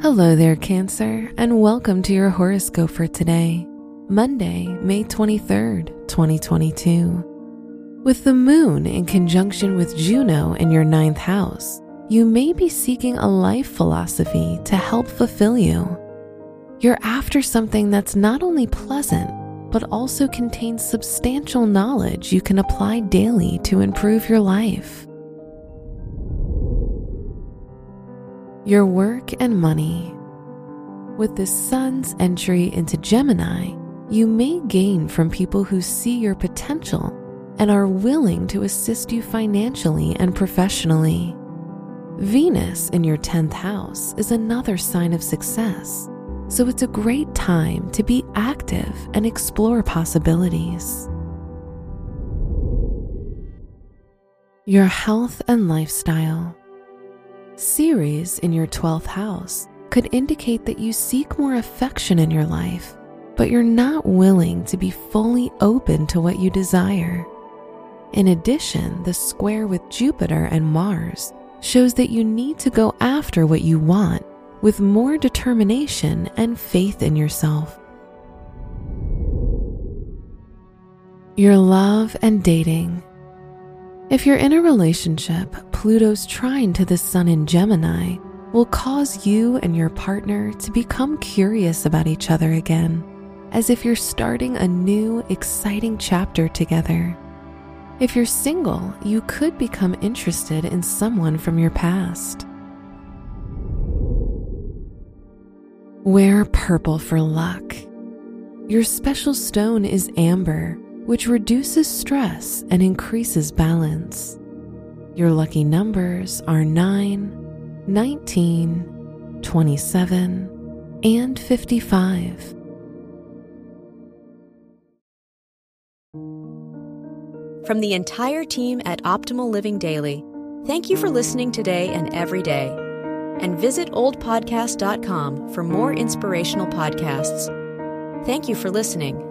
Hello there, Cancer, and welcome to your horoscope for today, Monday, May 23rd, 2022. With the moon in conjunction with Juno in your ninth house, you may be seeking a life philosophy to help fulfill you. You're after something that's not only pleasant, but also contains substantial knowledge you can apply daily to improve your life. Your work and money. With the sun's entry into Gemini, you may gain from people who see your potential and are willing to assist you financially and professionally. Venus in your 10th house is another sign of success, so it's a great time to be active and explore possibilities. Your health and lifestyle. Ceres in your 12th house could indicate that you seek more affection in your life, but you're not willing to be fully open to what you desire. In addition, the square with Jupiter and Mars shows that you need to go after what you want with more determination and faith in yourself. Your love and dating. If you're in a relationship, Pluto's trine to the Sun in Gemini will cause you and your partner to become curious about each other again, as if you're starting a new, exciting chapter together. If you're single, you could become interested in someone from your past. Wear purple for luck. Your special stone is amber which reduces stress and increases balance. Your lucky numbers are 9, 19, 27, and 55. From the entire team at Optimal Living Daily, thank you for listening today and every day. And visit oldpodcast.com for more inspirational podcasts. Thank you for listening.